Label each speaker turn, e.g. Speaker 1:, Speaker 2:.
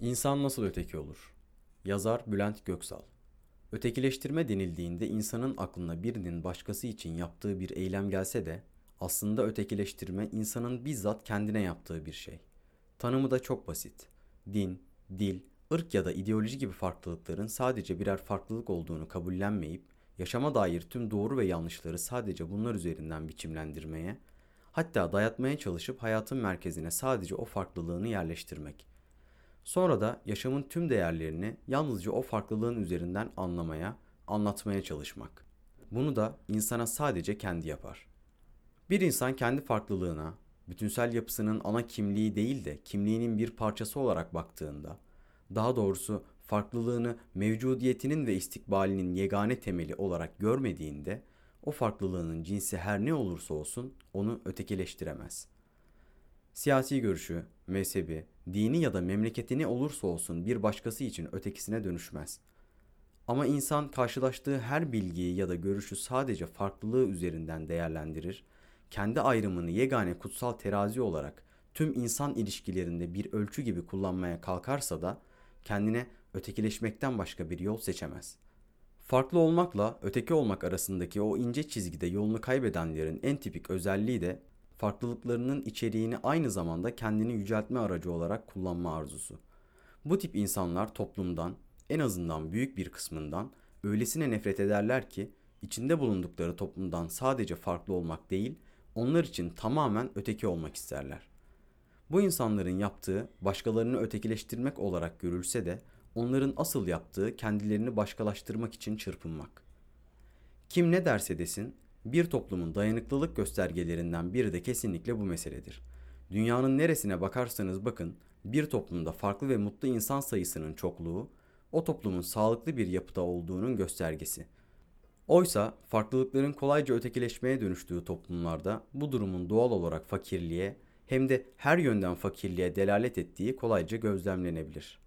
Speaker 1: İnsan nasıl öteki olur? Yazar Bülent Göksal Ötekileştirme denildiğinde insanın aklına birinin başkası için yaptığı bir eylem gelse de aslında ötekileştirme insanın bizzat kendine yaptığı bir şey. Tanımı da çok basit. Din, dil, ırk ya da ideoloji gibi farklılıkların sadece birer farklılık olduğunu kabullenmeyip yaşama dair tüm doğru ve yanlışları sadece bunlar üzerinden biçimlendirmeye, hatta dayatmaya çalışıp hayatın merkezine sadece o farklılığını yerleştirmek. Sonra da yaşamın tüm değerlerini yalnızca o farklılığın üzerinden anlamaya, anlatmaya çalışmak. Bunu da insana sadece kendi yapar. Bir insan kendi farklılığına, bütünsel yapısının ana kimliği değil de kimliğinin bir parçası olarak baktığında, daha doğrusu farklılığını mevcudiyetinin ve istikbalinin yegane temeli olarak görmediğinde, o farklılığının cinsi her ne olursa olsun onu ötekileştiremez. Siyasi görüşü, mezhebi, dini ya da memleketi ne olursa olsun bir başkası için ötekisine dönüşmez. Ama insan karşılaştığı her bilgiyi ya da görüşü sadece farklılığı üzerinden değerlendirir, kendi ayrımını yegane kutsal terazi olarak tüm insan ilişkilerinde bir ölçü gibi kullanmaya kalkarsa da kendine ötekileşmekten başka bir yol seçemez. Farklı olmakla öteki olmak arasındaki o ince çizgide yolunu kaybedenlerin en tipik özelliği de farklılıklarının içeriğini aynı zamanda kendini yüceltme aracı olarak kullanma arzusu. Bu tip insanlar toplumdan, en azından büyük bir kısmından öylesine nefret ederler ki içinde bulundukları toplumdan sadece farklı olmak değil, onlar için tamamen öteki olmak isterler. Bu insanların yaptığı başkalarını ötekileştirmek olarak görülse de onların asıl yaptığı kendilerini başkalaştırmak için çırpınmak. Kim ne derse desin bir toplumun dayanıklılık göstergelerinden biri de kesinlikle bu meseledir. Dünyanın neresine bakarsanız bakın bir toplumda farklı ve mutlu insan sayısının çokluğu o toplumun sağlıklı bir yapıda olduğunun göstergesi. Oysa farklılıkların kolayca ötekileşmeye dönüştüğü toplumlarda bu durumun doğal olarak fakirliğe hem de her yönden fakirliğe delalet ettiği kolayca gözlemlenebilir.